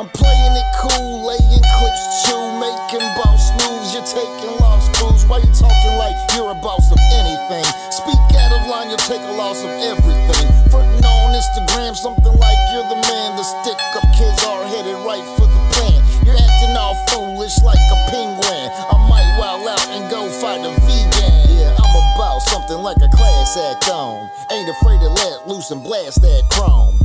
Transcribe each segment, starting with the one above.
I'm playing it cool, laying clips too, making boss moves. You're taking lost fools. Why you talking like you're a boss of anything? Speak out of line, you'll take a loss of everything. Frontin' on Instagram, something like you're the man. The stick up kids are headed right for the plan. You're acting all foolish like a penguin. I might wild out and go fight a vegan. Yeah, I'm about something like a class act on. Ain't afraid to let loose and blast that chrome.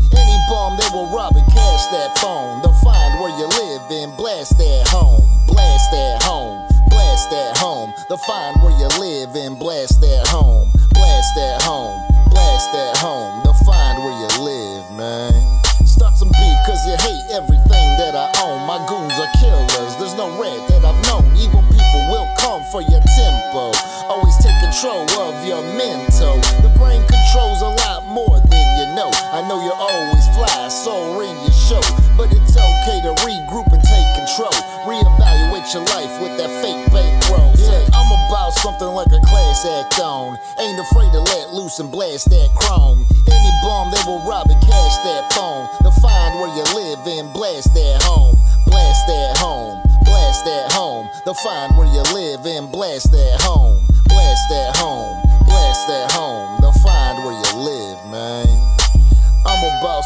Home. Blast that home. Blast at home. Find where you live and blast at home. Blast at home. Blast at home. Find where you live, man. Start some beef cause you hate everything that I own. My goons are killers. There's no red that I've known. Evil people will come for your tempo. Always take control of your mental. Your life with that fake bankroll. Say, I'm about something like a class act on. Ain't afraid to let loose and blast that chrome. Any bum they will rob and cash that phone. They'll find where you live and blast that home. Blast that home. Blast that home. They'll find where you live and blast that home. Blast that home. Blast that home.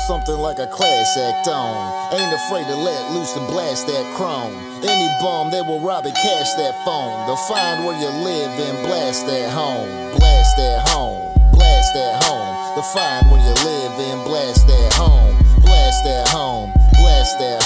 Something like a class act on. Ain't afraid to let loose and blast that chrome. Any bum they will rob and cash that phone. They'll find where you live and blast that home. Blast that home. Blast that home. They'll find where you live and blast that home. Blast that home. Blast that